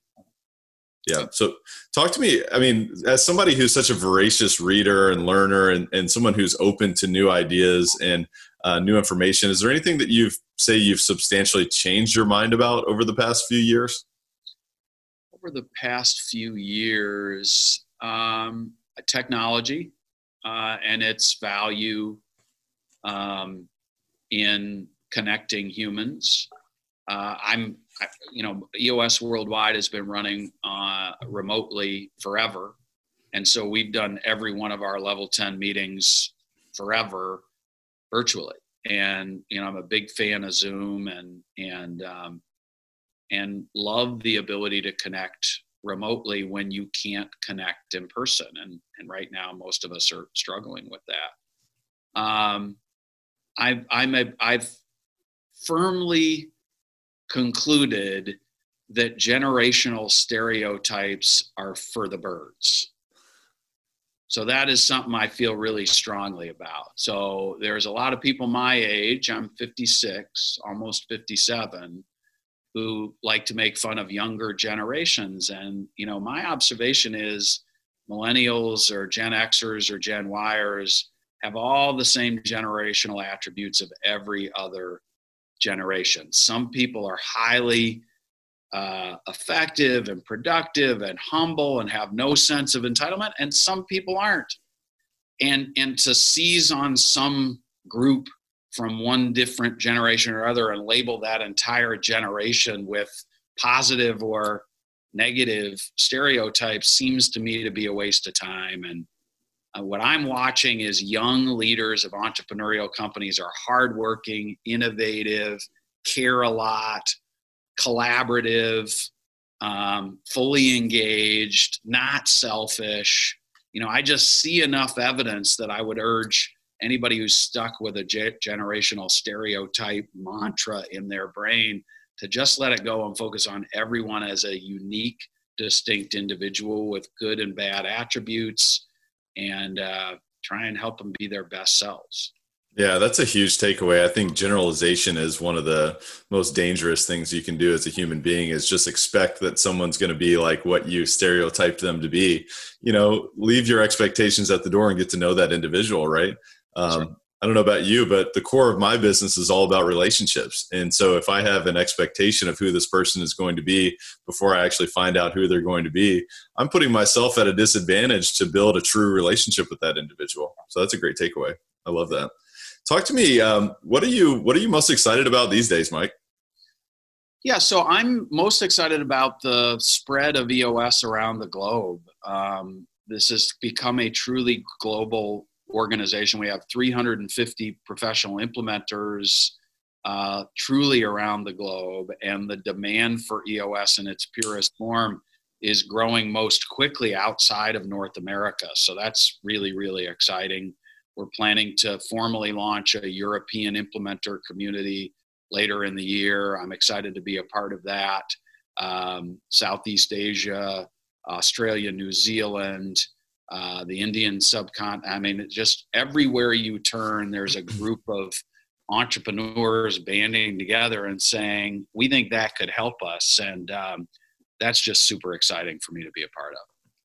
Yeah. So talk to me. I mean, as somebody who's such a voracious reader and learner and, and someone who's open to new ideas and uh, new information, is there anything that you've say you've substantially changed your mind about over the past few years? Over the past few years, um, technology uh, and its value um, in connecting humans. Uh, I'm, you know, EOS Worldwide has been running uh, remotely forever. And so we've done every one of our level 10 meetings forever virtually. And, you know, I'm a big fan of Zoom and, and, um, and love the ability to connect remotely when you can't connect in person. And, and right now, most of us are struggling with that. Um, I've, I'm a, I've firmly concluded that generational stereotypes are for the birds. So that is something I feel really strongly about. So there's a lot of people my age, I'm 56, almost 57, who like to make fun of younger generations. And, you know, my observation is millennials or Gen Xers or Gen Yers have all the same generational attributes of every other generation. Some people are highly uh, effective and productive and humble and have no sense of entitlement, and some people aren't. And and to seize on some group from one different generation or other and label that entire generation with positive or negative stereotypes seems to me to be a waste of time and uh, what I'm watching is young leaders of entrepreneurial companies are hardworking, innovative, care a lot, collaborative, um, fully engaged, not selfish. You know, I just see enough evidence that I would urge anybody who's stuck with a ge- generational stereotype mantra in their brain to just let it go and focus on everyone as a unique, distinct individual with good and bad attributes and uh, try and help them be their best selves. Yeah, that's a huge takeaway. I think generalization is one of the most dangerous things you can do as a human being is just expect that someone's going to be like what you stereotyped them to be. You know, leave your expectations at the door and get to know that individual, right? Um, I don't know about you, but the core of my business is all about relationships. And so if I have an expectation of who this person is going to be before I actually find out who they're going to be, I'm putting myself at a disadvantage to build a true relationship with that individual. So that's a great takeaway. I love that. Talk to me. Um, what are you What are you most excited about these days, Mike? Yeah, so I'm most excited about the spread of EOS around the globe. Um, this has become a truly global organization. We have 350 professional implementers uh, truly around the globe, and the demand for EOS in its purest form is growing most quickly outside of North America. So that's really, really exciting. We're planning to formally launch a European implementer community later in the year. I'm excited to be a part of that. Um, Southeast Asia, Australia, New Zealand, uh, the Indian subcontinent. I mean, just everywhere you turn, there's a group of entrepreneurs banding together and saying, "We think that could help us," and um, that's just super exciting for me to be a part of.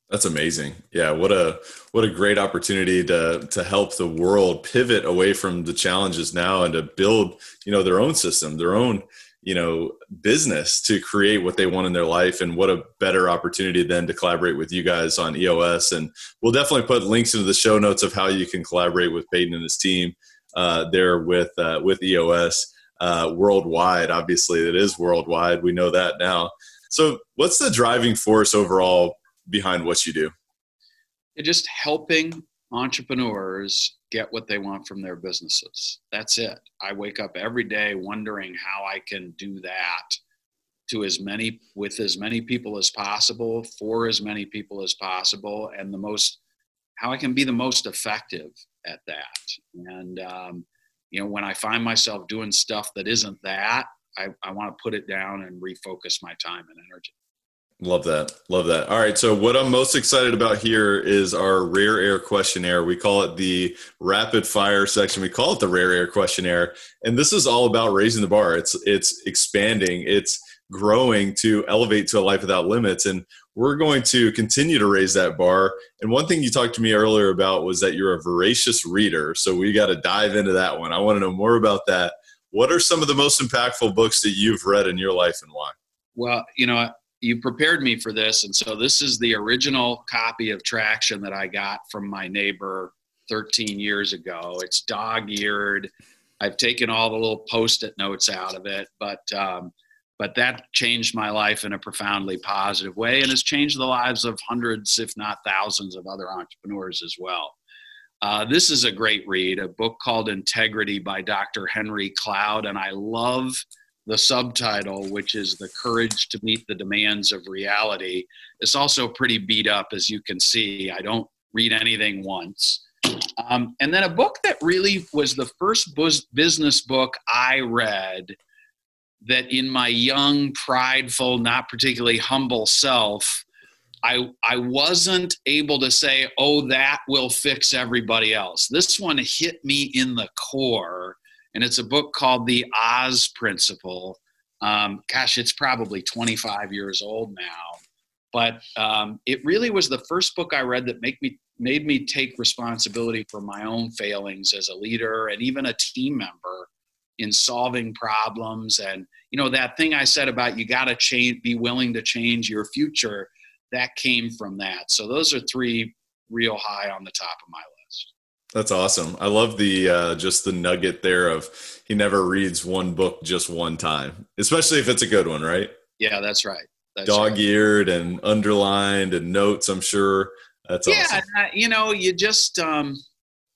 That's amazing. Yeah, what a what a great opportunity to to help the world pivot away from the challenges now and to build, you know, their own system, their own you know business to create what they want in their life and what a better opportunity than to collaborate with you guys on eos and we'll definitely put links into the show notes of how you can collaborate with Paton and his team uh, there with uh, with eos uh, worldwide. Obviously it is worldwide. We know that now. So what's the driving force overall behind what you do? Just helping entrepreneurs get what they want from their businesses. That's it. I wake up every day wondering how I can do that to as many with as many people as possible for as many people as possible and the most how I can be the most effective at that. And um, you know, when I find myself doing stuff that isn't that, I, I want to put it down and refocus my time and energy. Love that. Love that. All right. So, what I'm most excited about here is our rare air questionnaire. We call it the rapid fire section. We call it the rare air questionnaire. And this is all about raising the bar. It's it's expanding. It's growing to elevate to a life without limits. And we're going to continue to raise that bar. And one thing you talked to me earlier about was that you're a voracious reader. So we got to dive into that one. I want to know more about that. What are some of the most impactful books that you've read in your life and why? Well, you know, you prepared me for this. And so this is the original copy of Traction that I got from my neighbor 13 years ago. It's dog eared. I've taken all the little post it notes out of it, but um, but that changed my life in a profoundly positive way and has changed the lives of hundreds, if not thousands, of other entrepreneurs as well. Uh, this is a great read, a book called Integrity by Dr. Henry Cloud, and I love the subtitle, which is The Courage to Meet the Demands of Reality. It's also pretty beat up, as you can see. I don't read anything once. Um, and then a book that really was the first business book I read that in my young, prideful, not particularly humble self, I, I wasn't able to say, oh, that will fix everybody else. This one hit me in the core, and it's a book called The Oz Principle. Um, gosh, it's probably 25 years old now, but um, it really was the first book I read that make me made me take responsibility for my own failings as a leader and even a team member in solving problems. And you know that thing i said about you got to change be willing to change your future that came from that. So those are three real high on the top of my list that's awesome. I love the uh, just the nugget there of he never reads one book just one time especially if it's a good one right? Yeah that's right. That's dog-eared right. and underlined and notes i'm sure. That's yeah awesome. you know you just um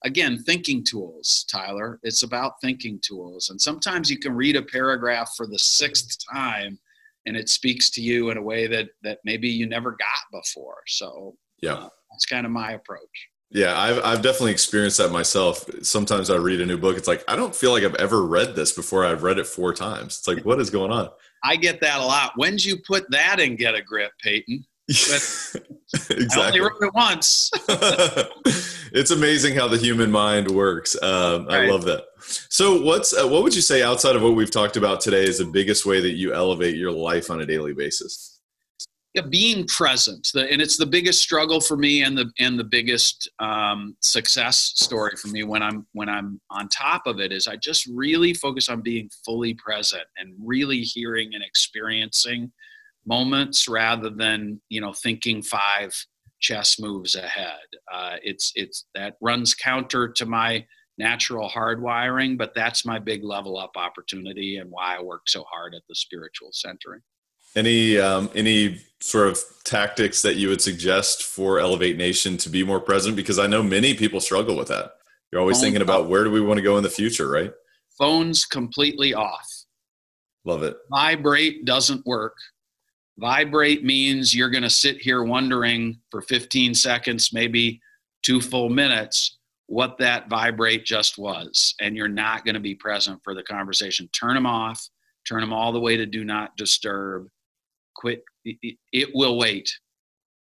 again thinking tools tyler. It's about thinking tools. And sometimes you can read a paragraph for the sixth time and it speaks to you in a way that that maybe you never got before. So yeah. uh, that's kind of my approach yeah I've, I've definitely experienced that myself sometimes i read a new book it's like i don't feel like i've ever read this before i've read it four times it's like what is going on i get that a lot when'd you put that in get a grip Paton exactly. I only wrote it once. it's amazing how the human mind works. Um, right. I love that. So, what's uh, what would you say outside of what we've talked about today is the biggest way that you elevate your life on a daily basis? Yeah, being present, the, and it's the biggest struggle for me, and the and the biggest um, success story for me when I'm when I'm on top of it is I just really focus on being fully present and really hearing and experiencing moments rather than you know thinking five chess moves ahead. Uh, it's it's that runs counter to my natural hardwiring, but that's my big level up opportunity and why I work so hard at the spiritual centering. Any um, any sort of tactics that you would suggest for Elevate Nation to be more present? Because I know many people struggle with that. You're always Phone thinking about where do we want to go in the future, right? Phones completely off. Love it. Vibrate doesn't work. Vibrate means you're going to sit here wondering for 15 seconds, maybe two full minutes, what that vibrate just was. And you're not going to be present for the conversation. Turn them off, turn them all the way to do not disturb. Quit. It will wait.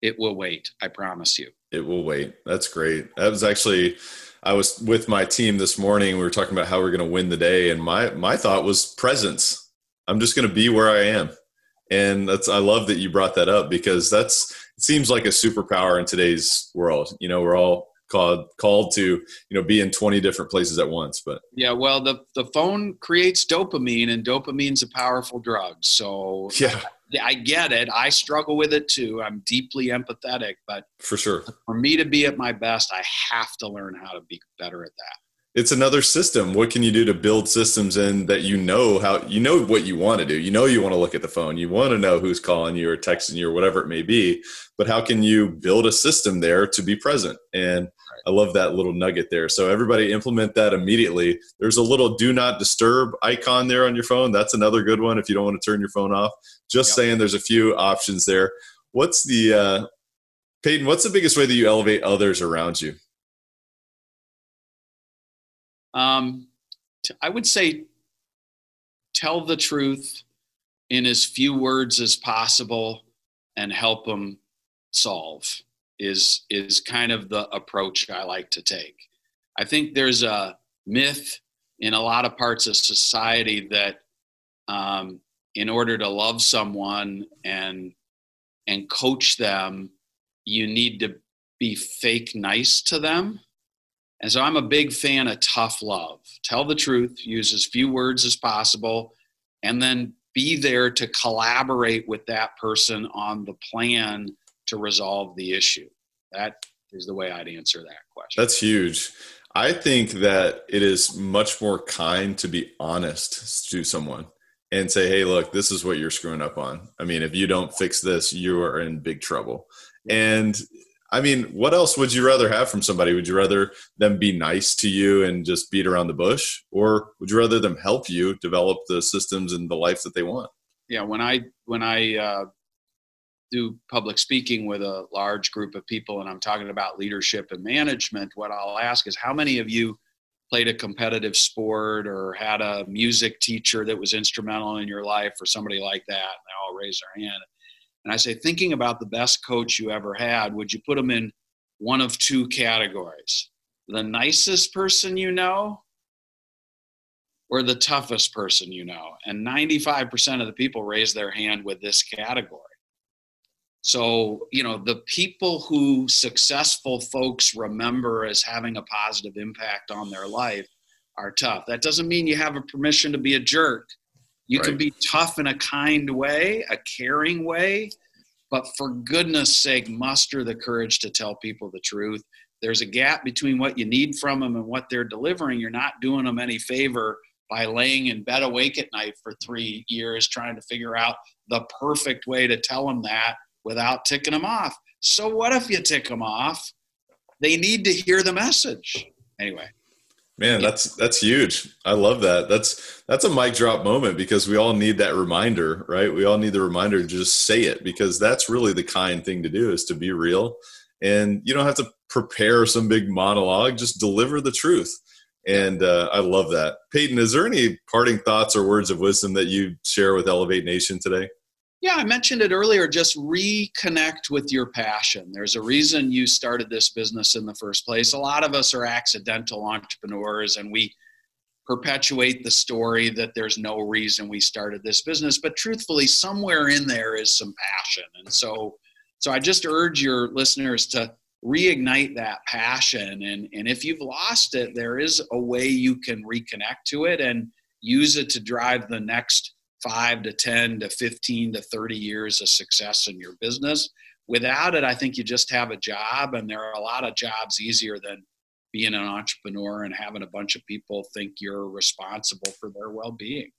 It will wait. I promise you. It will wait. That's great. That was actually. I was with my team this morning. We were talking about how we're going to win the day, and my my thought was presence. I'm just going to be where I am and that's i love that you brought that up because that's it seems like a superpower in today's world you know we're all called called to you know be in 20 different places at once but yeah well the the phone creates dopamine and dopamine's a powerful drug so yeah I, get it. I struggle with it too. I'm deeply empathetic but for sure. for me to be at my best i have to learn how to be better at that it's another system. What can you do to build systems in that you know how you know what you want to do? You know you want to look at the phone. You want to know who's calling you or texting you or whatever it may be. But how can you build a system there to be present? And I love that little nugget there. So everybody implement that immediately. There's a little do not disturb icon there on your phone. That's another good one if you don't want to turn your phone off. Just yep. saying there's a few options there. What's the uh Paton, what's the biggest way that you elevate others around you? Um, I would say tell the truth in as few words as possible and help them solve is is kind of the approach I like to take. I think there's a myth in a lot of parts of society that um, in order to love someone and and coach them, you need to be fake nice to them. And so I'm a big fan of tough love. Tell the truth, use as few words as possible, and then be there to collaborate with that person on the plan to resolve the issue. That is the way I'd answer that question. That's huge. I think that it is much more kind to be honest to someone and say, hey, look, this is what you're screwing up on. I mean, if you don't fix this, you are in big trouble. And I mean, what else would you rather have from somebody? Would you rather them be nice to you and just beat around the bush? Or would you rather them help you develop the systems and the life that they want? Yeah, when I when I uh, do public speaking with a large group of people and I'm talking about leadership and management, what I'll ask is how many of you played a competitive sport or had a music teacher that was instrumental in your life or somebody like that? And they all raise their hand. And I say, thinking about the best coach you ever had, would you put them in one of two categories? The nicest person you know or the toughest person you know? And 95% of the people raise their hand with this category. So, you know, the people who successful folks remember as having a positive impact on their life are tough. That doesn't mean you have a permission to be a jerk. You right. can be tough in a kind way, a caring way, but for goodness sake, muster the courage to tell people the truth. There's a gap between what you need from them and what they're delivering. You're not doing them any favor by laying in bed awake at night for three years trying to figure out the perfect way to tell them that without ticking them off. So what if you tick them off? They need to hear the message. Anyway. Man, that's that's huge. I love that. That's that's a mic drop moment because we all need that reminder, right? We all need the reminder to just say it because that's really the kind thing to do is to be real. And you don't have to prepare some big monologue, just deliver the truth. And uh, I love that. Paton, is there any parting thoughts or words of wisdom that you share with Elevate Nation today? Yeah, I mentioned it earlier. Just reconnect with your passion. There's a reason you started this business in the first place. A lot of us are accidental entrepreneurs and we perpetuate the story that there's no reason we started this business. But truthfully, somewhere in there is some passion. And so, so I just urge your listeners to reignite that passion. And, and if you've lost it, there is a way you can reconnect to it and use it to drive the next five to 10 to 15 to 30 years of success in your business. Without it, I think you just have a job, and there are a lot of jobs easier than being an entrepreneur and having a bunch of people think you're responsible for their well being.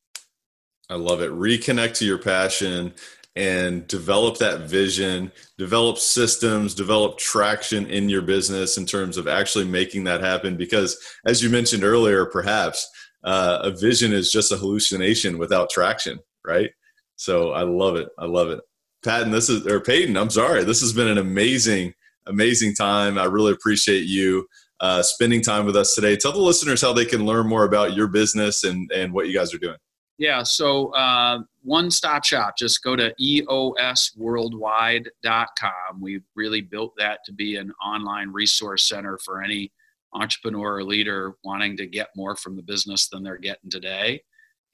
I love it. Reconnect to your passion and develop that vision, develop systems, develop traction in your business in terms of actually making that happen. Because as you mentioned earlier, perhaps uh, a vision is just a hallucination without traction, right? So I love it. I love it. Patton, this is or Paton. I'm sorry. This has been an amazing, amazing time. I really appreciate you uh, spending time with us today. Tell the listeners how they can learn more about your business and and what you guys are doing. Yeah. So uh, one stop shop. Just go to eosworldwide.com. We've really built that to be an online resource center for any entrepreneur or leader wanting to get more from the business than they're getting today.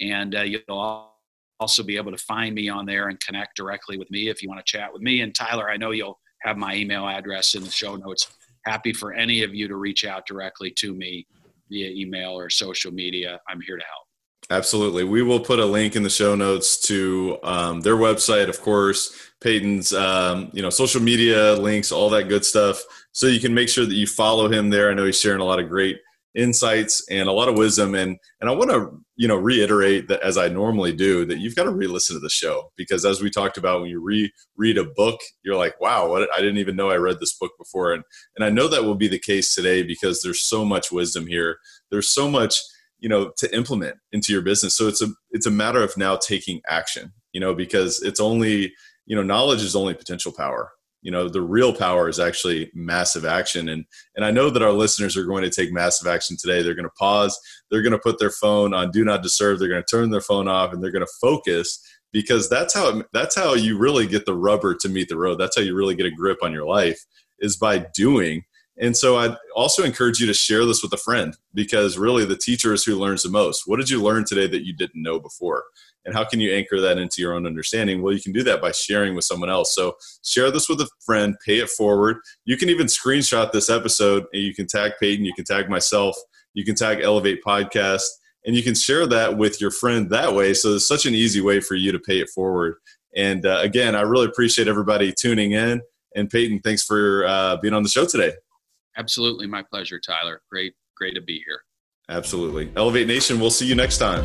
And uh, you'll also be able to find me on there and connect directly with me if you want to chat with me. And Tyler, I know you'll have my email address in the show notes. Happy for any of you to reach out directly to me via email or social media. I'm here to help. Absolutely. We will put a link in the show notes to um, their website, of course, Paton's, um, you know, social media links, all that good stuff. So you can make sure that you follow him there. I know he's sharing a lot of great insights and a lot of wisdom. And, and I want to, you know, reiterate that as I normally do, that you've got to re-listen to the show because as we talked about, when you re read a book, you're like, wow, what, I didn't even know I read this book before. And, and I know that will be the case today because there's so much wisdom here. There's so much, you know to implement into your business so it's a it's a matter of now taking action you know because it's only you know knowledge is only potential power you know the real power is actually massive action. And and i know that our listeners are going to take massive action today. They're going to pause. They're going to put their phone on do not disturb. They're going to turn their phone off and they're going to focus because that's how that's how you really get the rubber to meet the road. That's how you really get a grip on your life is by doing. And so I also encourage you to share this with a friend because really the teacher is who learns the most. What did you learn today that you didn't know before? And how can you anchor that into your own understanding? Well, you can do that by sharing with someone else. So share this with a friend, pay it forward. You can even screenshot this episode and you can tag Paton, you can tag myself, you can tag Elevate Podcast, and you can share that with your friend that way. So it's such an easy way for you to pay it forward. And uh, again, I really appreciate everybody tuning in. And Paton, thanks for uh, being on the show today. Absolutely. My pleasure, Tyler. Great, great to be here. Absolutely. Elevate Nation, we'll see you next time.